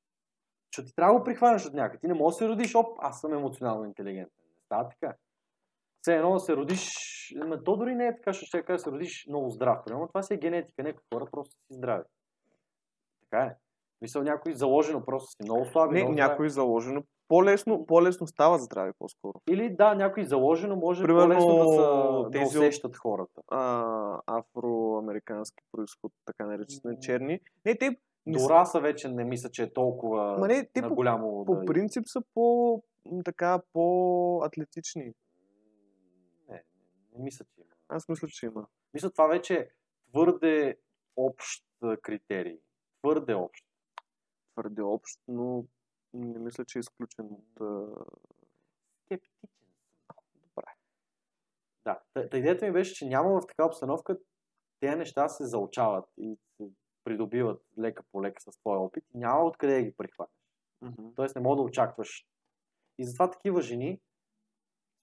Защото ти трябва да го прихванеш от някъде. Ти не можеш да се родиш, оп, аз съм емоционално интелигентен. Става така. Все едно да се родиш, ама то дори не е така, ще ще кажа да се родиш много здрав. Примерно това си е генетика, някои хора просто си здрави. Така е. Мисля, някой заложено просто си много слаби. Не, много здрави. някой заложено. По-лесно, по-лесно става здрави по-скоро. Или да, някой заложено може Примерно, по-лесно да, са, да тези усещат хората. А, афроамерикански происход, така наречени черни. Не, те... Не, До са- вече не мисля, че е толкова Ма не, те на по, голямо... по да- принцип са по, така, по-атлетични. Не, не мисля, че има. Аз мисля, че има. Мисля, това вече е твърде общ критерий. Твърде общ. Твърде общ, но не мисля, че е изключен от... Скептичен съм. Добре. Да, та, та идеята ми беше, че няма в такава обстановка тези неща се заучават и се придобиват лека по лека с твоя опит няма откъде да ги прихванеш. Тоест не мога да очакваш. И затова такива жени,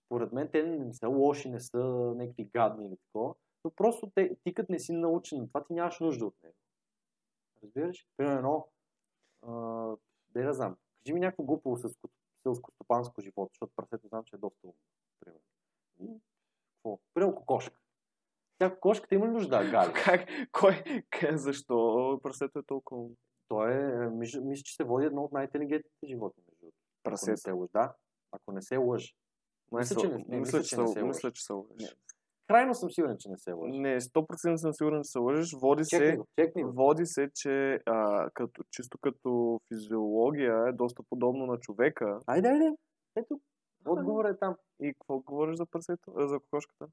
според мен, те не са лоши, не са някакви гадни или такова, но просто те, ти като не си научен на това, ти нямаш нужда от него. Разбираш? Примерно а, да знам, кажи ми някакво селско- селско-стопанско живот, защото прасето знам, че е доста умно. Примерно. Какво? Примерно кокошка. Тя кокошката има ли нужда да гали? Как? Кой? Защо прасето е толкова? Той е, мисля, че се води едно от най-интелигентните животни. Между другото. Ако не Прасето. се лъжи. Да, ако не се лъжи. Май Мисля, че не- не, мисля, че не се лъжи. мисля, че се лъжеш. Крайно съм сигурен, че не се лъжи. Не, 100% съм сигурен, че се лъжеш. Води Чекни се, го, чекни го. води се, че а, като, чисто като физиология е доста подобно на човека. Айде, айде. Ето, отговорът е там. И какво говориш за прасето, а, за кокошката?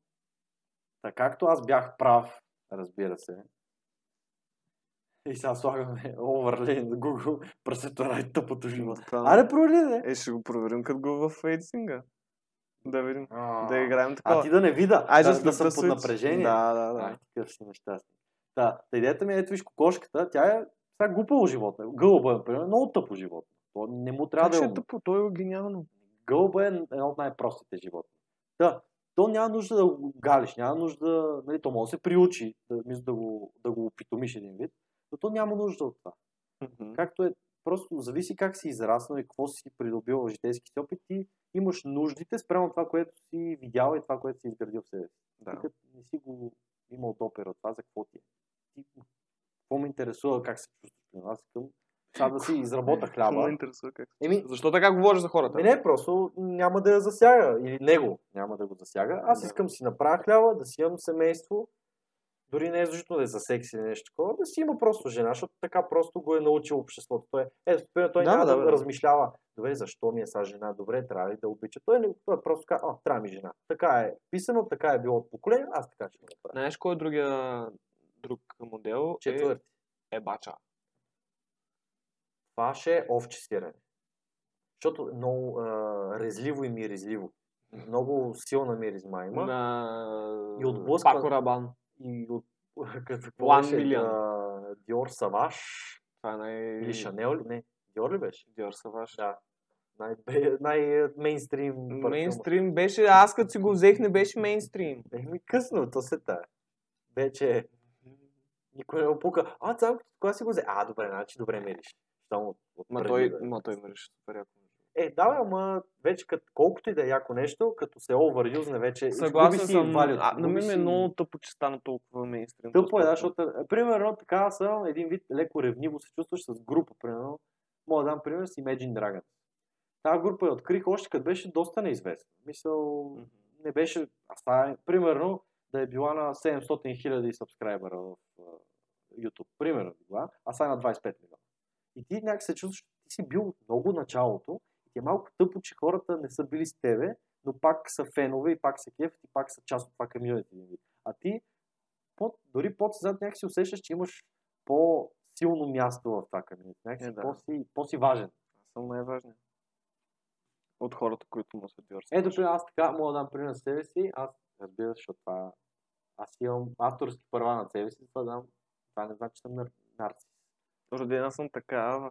Така както аз бях прав, разбира се. И сега слагаме оверлей на Google, прасето е най-тъпото живот. Аре, провали, не. Е, ще го проверим като го в едитинга. Да видим. А, Да играем такова. А ти да не вида, I да, да looked съм под напрежение. Да, да, да. Ай, такъв си нещастник. Да, та идеята ми е, ето виж кокошката, тя е сега глупаво животно. Гълба, например, много тъпо животно. То не му трябва Как да ще е е тъпо? Той е гениално. Гълба е едно от най-простите животни. Да, то няма нужда да го галиш, няма нужда, нали, то може да се приучи, да, мисля, да, го, да го опитомиш един вид, но то няма нужда от това. Както е, просто зависи как си израснал и какво си придобил в житейски си опит, ти имаш нуждите спрямо това, което си видял и това, което си изградил в себе си. Да. Като не си го имал допер от това, за какво ти е. Ти, какво ме интересува как се чувстваш? Аз искам сега да си изработа Какво ме хляба. интересува как? Еми, Защо така говориш за хората? не, просто няма да я засяга. Или него няма да го засяга. Аз искам да си направя хляба, да си имам семейство. Дори не е задължително да е за секс или нещо такова, да си има просто жена, защото така просто го е научил обществото. Той, е, примерно, той Да, няма да, да, размишлява, добре, защо ми е сега жена, добре, трябва ли да обича. Той, не, той просто казва, а, трябва ми жена. Така е писано, така е било от поколение, аз така ще го направя. Знаеш кой е другия друг модел? Четвърти. Е, е бача. Това ще е овче сирене. Защото е много а, резливо и миризливо. Много силна миризма има. На... И отблъсква- Пако Рабан. И от какво One беше? Million. Диор Саваш Това е най... или Шанел ли? Не, Диор ли беше? Диор Саваш. Да. Най- Най-мейнстрим. Мейнстрим беше, аз като си го взех не беше мейнстрим. Еми късно, то се тая. Вече никой не го пука. А, цяло, кога си го взе? А, добре, значи добре мериш. Щом от, от Ма той, да- ма той мириш супер яко. Е, да, ама вече кът, колкото и да е яко нещо, като се овърюзне вече, Съгласен си съм. value, А, мен ми е си- много тъпо, че стана толкова мейнстрим. Тъпо е, да, защото, е, примерно, така съм един вид леко ревниво се чувстваш с група, примерно. Мога да дам пример с Imagine Dragons. Тази група я открих още като беше доста неизвестна. Мисъл, не беше, а е, примерно, да е била на 700 хиляди сабскрайбера в а, YouTube. Примерно била, а сега е на 25 милиона. И ти някак се чувстваш, че ти си бил много началото е малко тъпо, че хората не са били с тебе, но пак са фенове и пак са кеф и пак са част от това комьюнити. А ти под, дори под зад някакси усещаш, че имаш по-силно място в това комьюнити. Някакси Е, да. по-си, по-си важен. Аз съм най-важният. От хората, които му са Диор Ето, при аз така мога да дам пример за себе си. Аз, разбира се, защото това... Аз имам авторски права на себе си, това дам. Това не значи, че съм нар... нарцис. Родена съм такава.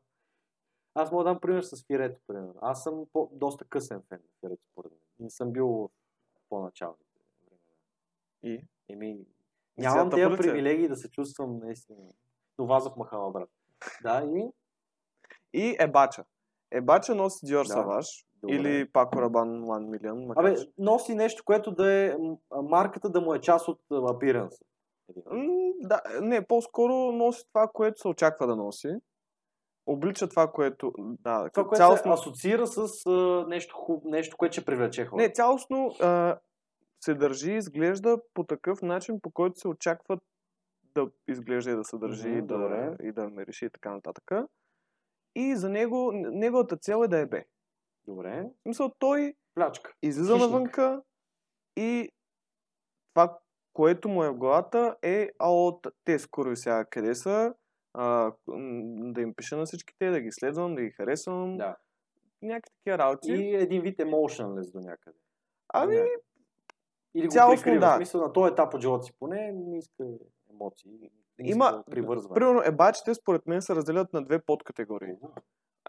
Аз мога да дам пример с Фирето, примерно. Аз съм по- доста късен фен на Фирето, според мен. Не съм бил в по-началните времена. И? Еми, И нямам тези е? привилегии да се чувствам наистина. Но вазов махала, брат. Да, и... И Ебача. Ебача носи Диор Да. Саваш. Добре. Или Пако Рабан 1 Million. макар Абе, носи нещо, което да е марката да му е част от апиранса. Да, не, по-скоро носи това, което се очаква да носи. Облича това, което... Да, Това, което цялостно... се асоциира с а, нещо, хуб, нещо, което ще привлече хора. Не, цялостно а, се държи и изглежда по такъв начин, по който се очаква да изглежда и да се държи Мгм, и, да, добре. и да ме реши и така нататък. И за него, неговата цел е да е бе. Добре. В смисъл, той Плячка. излиза Хищник. навънка и това, което му е в главата е, а от те скоро сега къде са, а, да им пиша на всичките, да ги следвам, да ги харесвам, Да. някакви такива работи. И един вид emotionless до някъде. Ами. Или го цялостно прикрива. да. Смисъл на този етап от живота си поне не иска емоции. Не иска Има, привързване. примерно, ебачите според мен се разделят на две подкатегории.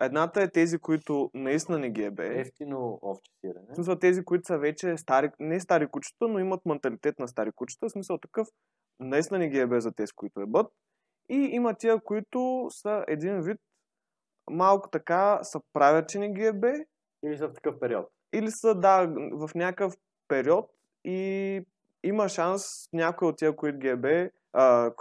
Едната е тези, които наистина не ги е бе. Ефтино овче сирене. В смисъл тези, които са вече стари, не стари кучета, но имат менталитет на стари кучета. В смисъл такъв, наистина не ги е бе за тези, които е бъд. И има тия, които са един вид малко така, са правят, че не ги е бе. Или са в такъв период. Или са, да, в някакъв период и има шанс някой от тия, които ги е бе, а,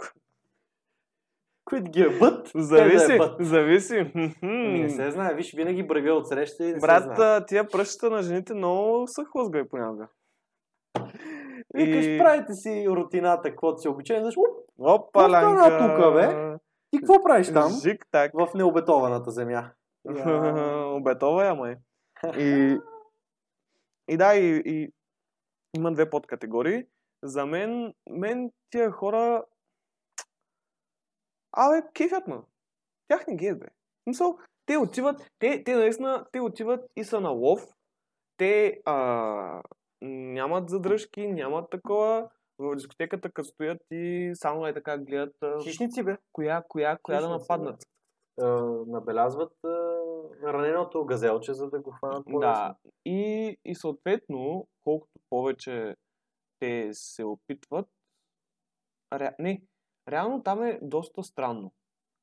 Които ги е бът, зависи, да е бът. зависи. Ами не се знае, виж, винаги брега от среща и не се Брат, знае. а, тия пръщата на жените много са хлъзгави понякога. Викаш, И- правите си рутината, каквото си обичай, знаеш, уп, Опа, ланка! тука, бе? ти какво правиш там? Жик так. В необетованата земя. Обетова я, май. И, и да, и, и има две подкатегории. За мен, мен тия хора... Абе, кефят ме. Тях не ги е, бе. В Смисъл, те отиват, те, те наистина, те отиват и са на лов. Те а, нямат задръжки, нямат такова. В дискотеката, като стоят и само е така гледат Хищници, бе. коя, коя, коя да Хищници, нападнат. А, набелязват раненото газелче, за да го хванат по Да. И, и съответно, колкото повече те се опитват, ре... не, реално там е доста странно.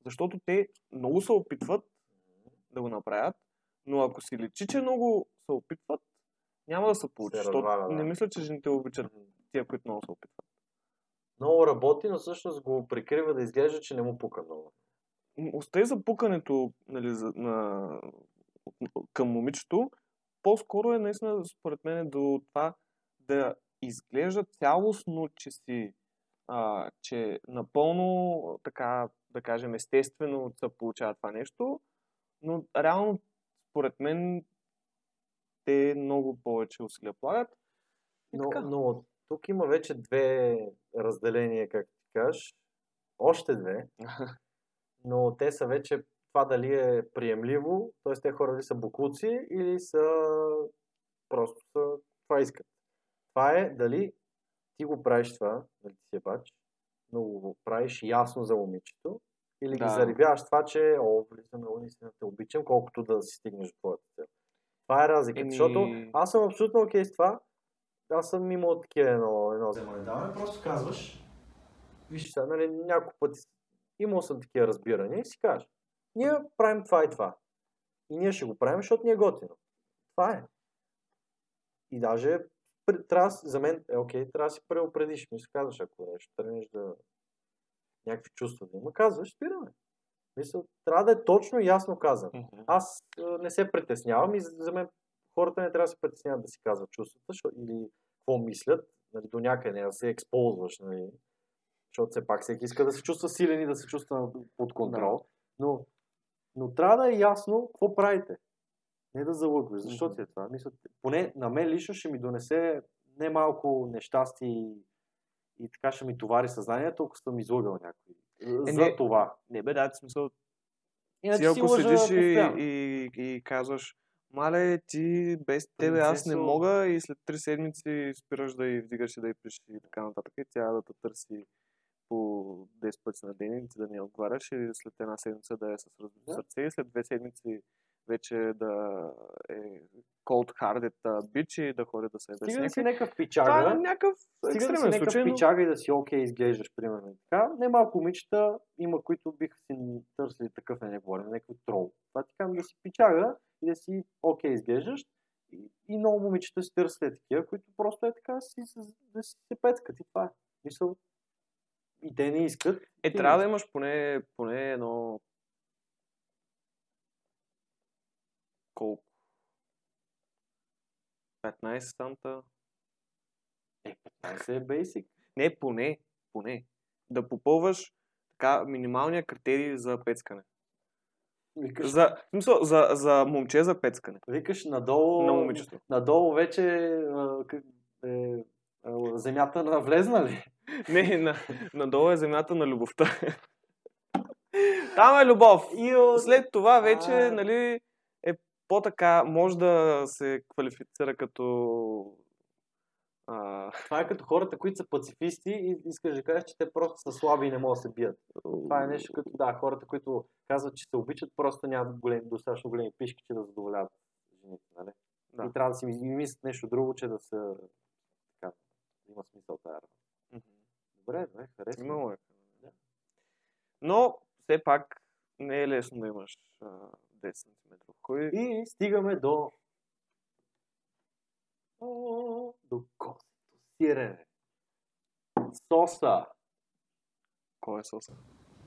Защото те много се опитват да го направят, но ако си личи, че много се опитват, няма да се получи. Се защото да. не мисля, че жените обичат тия, които много се опитват. Много работи, но всъщност го прикрива да изглежда, че не му пука много. Остай за пукането нали, за, на, към момичето, по-скоро е наистина, според мен, до това да изглежда цялостно, че си, а, че напълно, така, да кажем, естествено се получава това нещо, но реално, според мен, те много повече усилия полагат. Но, но тук има вече две разделения, как ти кажеш. Още две. но те са вече това дали е приемливо, т.е. те хора дали са буклуци или са просто са, това искат. Това е дали ти го правиш това, дали ти си бач, но го правиш ясно за момичето, или Да. ги заребяваш това, че о, влиза много наистина те обичам, колкото да си стигнеш до твоята цел. Това е разликата, Еми- защото аз съм абсолютно окей с това. Аз съм имал такива едно, едно Вземане даване, просто казваш, Виж сега, нали, няколко пъти имал съм такива разбирания и си кажа, ние правим това и това. И ние ще го правим, защото ни е готино. Това е. И даже трябва, да за мен е окей, трябва да си преопредиш. Мисля, казваш, ако нещо тръгнеш да някакви чувства да има, казваш, спираме. Мисля, трябва да е точно и ясно казано. Аз а, не се притеснявам и за мен хората не трябва да се притесняват да си казват чувствата защото, или какво мислят, нали, до някъде да се ексползваш, нали, защото все пак всеки иска да се чувства силен и да се чувства под контрол, но, но трябва да е ясно какво правите. Не да залъгваш. Защо ти е това? Мисля, поне на мен лично ще ми донесе немалко нещастие и, и така ще ми товари съзнанието, ако съм излъгал някой. За не. това. Не бе, да, смисъл, Иначе ти си ако седиш и, и, и казваш, мале, ти без тебе аз не мога и след три седмици спираш да й вдигаш и да й пишеш и така нататък и тя да те търси по 10 пъти на ден и ти да не отговаряш и след една седмица да е с разбито Да. сърце и след две седмици вече да е cold-hearted bitch и да ходи да се еде с Стига да си някакъв Това е пичага, някакъв стига да си някакъв случай, но... пичага и да си окей изглеждаш, примерно. Така, немалко момичета има, които биха си търсили такъв, не, не говорим, някакъв трол. Това ти казвам да си пичага и да си окей изглеждаш. И, и много момичета си търсят такива, които просто е така си, да си се пецкат и това е. Мисъл, и те не искат. Е, трябва да имаш поне, поне едно... Колко? 15 санта? Е, 15 е basic. Не, поне, поне. Да попълваш така минималния критерий за пецкане. Викаш, За, в смисъл, за, за момче за пецкане. викаш надолу, На момичето. надолу вече а, е, а, земята на влезна ли? Не, на, надолу е земята на любовта. Там е любов. И от... След това вече, А. нали, е по-така, може да се квалифицира като... А, Това е като хората, които са пацифисти и искаш да кажеш, че те просто са слаби и не могат да се бият. Това е нещо като, да, хората, които казват, че се обичат, просто нямат големи, достатъчно големи пишки, че да задоволяват жените, нали? Да. И трябва да си ми- мислят нещо друго, че да са така, има смисъл тази работа. Добре, добре, харесва. Лойка. Да. Но, все пак, не е лесно да имаш а, 10 см. Кой... И стигаме до... О, до костото сирене. Соса. Кой е соса?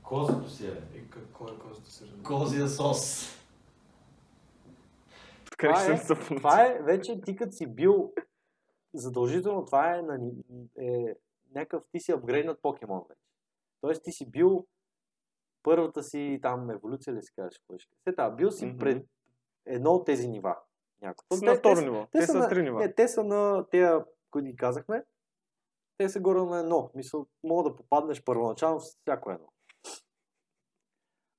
Козето си е. И какво е козата сирене? Козия сос. Това е, това е вече ти като си бил задължително, това е, на, е някакъв, ти си апгрейднат покемон вече. Тоест ти си бил първата си там еволюция ли ще кажа? Все така, бил си Мгм. пред едно от тези нива. Някакво. Те- на те второ са- ниво. Те са на, три нива. Не, те са на тези, които ги казахме. Те са горе на едно. Мисъл, мога да попаднеш първоначално с всяко едно.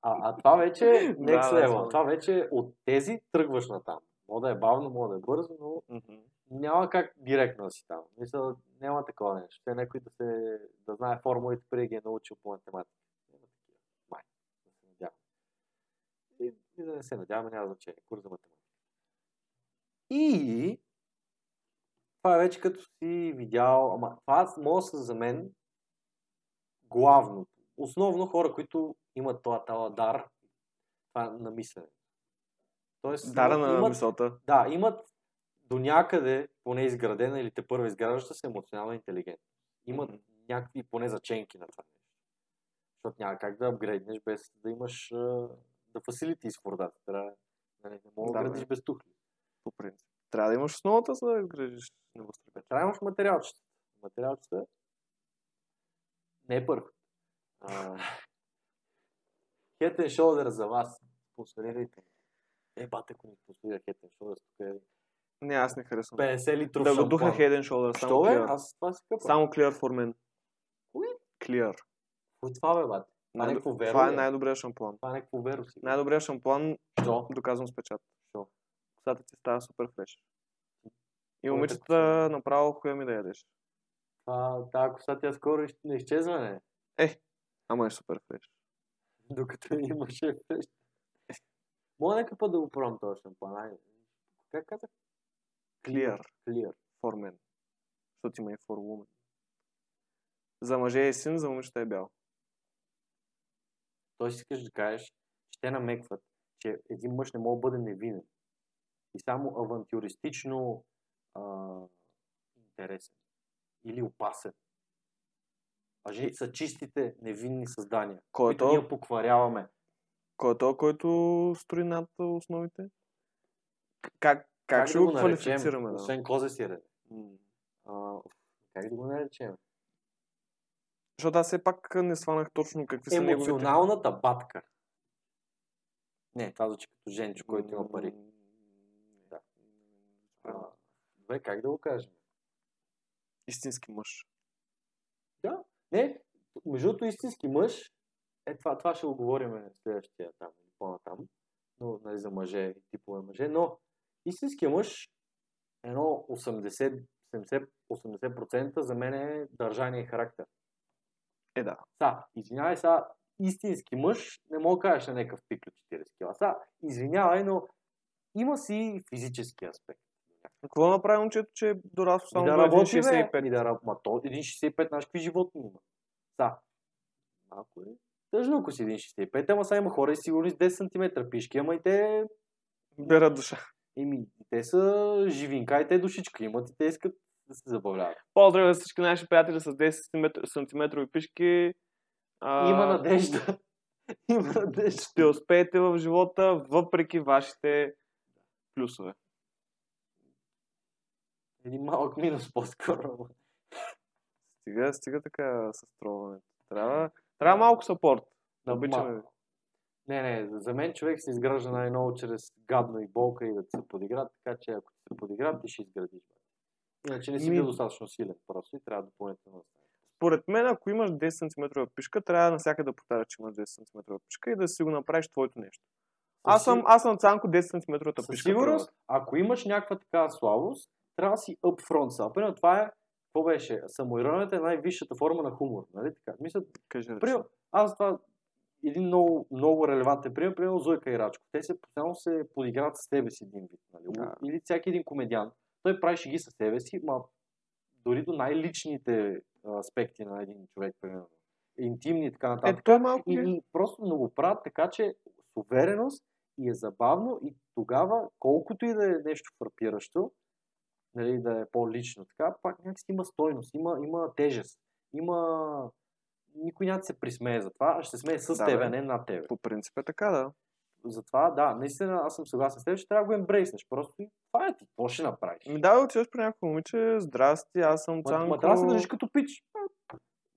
А, а това вече е next Да, да, level. знам. това вече от тези тръгваш на там. Мога да е бавно, мога да е бързо, но Мгм. няма как директно да си там. Мисля, няма такова нещо. Те някой да, се, да знае формулите преди да ги е научил по математика. Няма такива. Май. Да се надявам. И, да не се надяваме, няма значение. Курс за математика. И това е вече като си видял, ама това може да са за мен главното. Основно хора, които имат това, това дар, това на мислене. Тоест, Дара имат- на имат, мисълта. да, имат до някъде, поне изградена или те първа изграждаща се емоционална интелигентност. Имат Мгм. някакви поне заченки на това нещо. Защото няма как да апгрейднеш без да имаш да фасилити с водата. Трябва, нали, не мога да, Да, градиш без тухли. По принцип. Трябва да имаш основата, за да изградиш небостъргата. Трябва да имаш материалчета. Материалчета не е първо. А, Head and Shoulder за вас. Спонсорирайте. Е, бате, ако ни спонсорира Head and Shoulder, тук е Не, аз не харесвам. 50 литров Да го духа. Head and Shoulder, само Що бе? Аз това си къпа. Само clear for мен. Кой? Clear. Кой това бе, бате? Това е Най- веро. Това е най-добрият шампуан. Това е някакво веро си. Най-добрият шампуан, Що? доказвам с печат. Що? Косата ти става супер фреш. И Твоята момичета направо хуя ми да ядеш. Това, тази коса тя скоро не изчезва, не? Ама е супер фреш. Докато имаше фреш. Мога нека път да го пробвам този шампан. Айде. Как казах? Clear Clear. for men. Защото има и for women. За мъже е син, за момичета е бял. Той си искаш да кажеш, че те намекват, че един мъж не може да бъде невинен. И само авантюристично а, интересен. Или опасен. А жените са чистите, невинни създания, Кой е които то? ние покваряваме. Кой е то, който строи над основите? Как, как, ще да го наречем, квалифицираме? Да? Освен козе си ред. М. А, как да го наречем? Защото аз все пак не сванах точно какви са неговите... Емоционалната батка. Не, това звучи като Женчо, който има пари. Да. А, добре, как да го кажем? Истински мъж. Да. Не, между другото истински мъж, е това, това ще го говорим в следващия там, по-натам, но нали, за мъже и типове мъже, но истинския мъж, едно 80, 70, 80% за мен е държание и характер. Е, да. Са, извинявай, са, истински мъж, не мога да кажеш на някакъв пик от 40 кила. Са, извинявай, но има си физически аспект. Какво направи момчето, че е дорасло само да работи, бе. 1,65? И да работи. Ма то 1,65, знаеш какви животни има? Са. Малко е. Тъжно, ако си 1,65, ама сега има хора и сигурно с 10 см пишки, ама и те, Берат душа. еми, те са живинка и те душичка имат и те искат да се забавляват. Поздрави за всички наши приятели с 10 см пишки. А, Има надежда. има надежда. Ще успеете в живота, въпреки вашите плюсове. Един малък минус по-скоро. Стига, стига така с тролването. Трябва, трябва малко сапорт. Да Да, обичаме. Не, не, за мен човек се изгражда най-ново чрез гадно и болка и да се подиграт, така че ако се подиграт, ти ще изградиш. Иначе не си бил достатъчно силен просто и трябва допълнително да. Според мен, ако имаш 10 см пишка, трябва навсякъде да повтаряш, че имаш 10 см пишка и да си го направиш твоето нещо. Аз съм, аз съм Цанко 10 см Със пишка. сигурност, ако имаш някаква такава слабост, трябва да си upfront са. Примерно това е, какво беше? Самоиронията е най-висшата форма на хумор, нали така? Мисля, Кажи. Примерно, аз това един много, много релевантен пример, примерно Зойка и Рачко. Те се постоянно се подиграват с себе си един вид. Нали? Да. Или всяки един комедиан. Той прави шеги със себе си, ма дори до най-личните аспекти на един човек, примерно. Интимни и така нататък. Е малко и, и... просто много го правят така, че с увереност и е забавно и тогава, колкото и да е нещо фрапиращо, нали, да е по-лично така, пак някакси има стойност, има, има тежест. има... Никой няма да се присмее за това, а ще се смее с Да, теб, бе. а не над теб. По принцип е така, да. Затова, да, наистина аз съм съгласен с теб, че трябва да го ембрейснеш. Просто и това е ти, какво ще направиш? Ми да, отиваш при някакво момиче, здрасти, аз съм Ма, Цанко. ма трябва да се държиш като пич.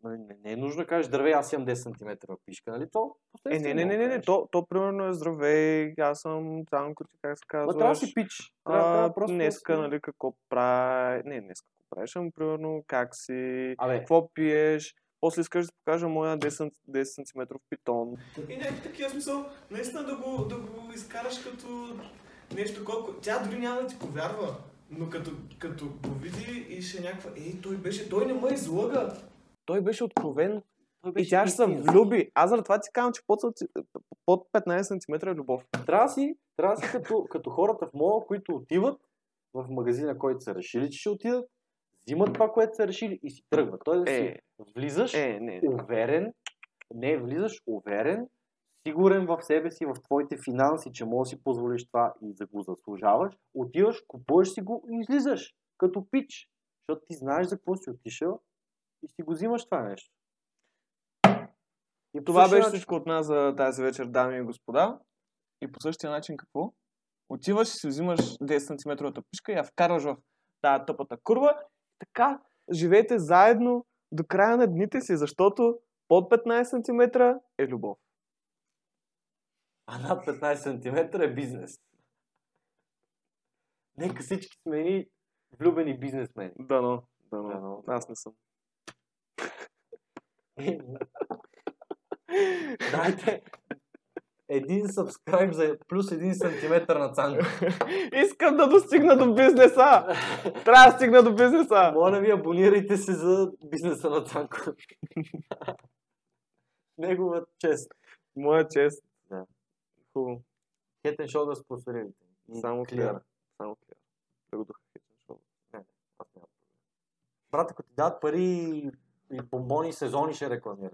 Не, не, не е нужно да кажеш, здравей, аз имам 10 см пишка, нали? То, Е, не, не, не, не, не, то, то примерно е здравей, аз съм Цанко, ти как се Ма казваш. трябва да си пич. Трябва, а, трябва просто днеска, нали, какво прави, не, днеска какво правиш, ами примерно как си, Абе, какво пиеш, после искаш да покажа моя 10, 10 см питон. И някакви такива смисъл, наистина да го, да го изкараш като нещо колко... Тя дори няма да ти повярва, но като, като го види и ще е някаква, ей, той беше, той не ме излъга. Той беше откровен той и беше тя ще се влюби. Аз заради това ти казвам, че под, под 15 см е любов. Трябва си, трябва си като, като хората в мола, които отиват в магазина, който са решили, че ще отидат, взимат това, което са решили и си тръгват. Той да си Е, влизаш е, не. уверен, не влизаш уверен, сигурен в себе си, в твоите финанси, че можеш да си позволиш това и да го заслужаваш, отиваш, купуваш си го и излизаш като пич, защото ти знаеш за какво си отишъл и си го взимаш това нещо. И Това беше начин- всичко от нас за тази вечер, дами и господа. И по същия начин какво? Отиваш и си взимаш 10 см пишка и я вкарваш в тази тъпата курва. Така живейте заедно до края на дните си, защото под 15 см е любов. А над 15 см е бизнес. Нека всички сме едни влюбени бизнесмени. Дано, дано. Дано. Аз не съм. Дайте един сабскрайб за плюс един сантиметър на цанка. Искам да достигна до бизнеса! Трябва да стигна до бизнеса! Моля ви, абонирайте се за бизнеса на Цанко. Негова чест. Моя чест. Хубаво. Head and Shoulders спонсорирайте. И Само Clear. Само клиар. Да го духа Аз нямам проблем. Брат, ако ти дадат пари и бомбони сезони ще рекламираш.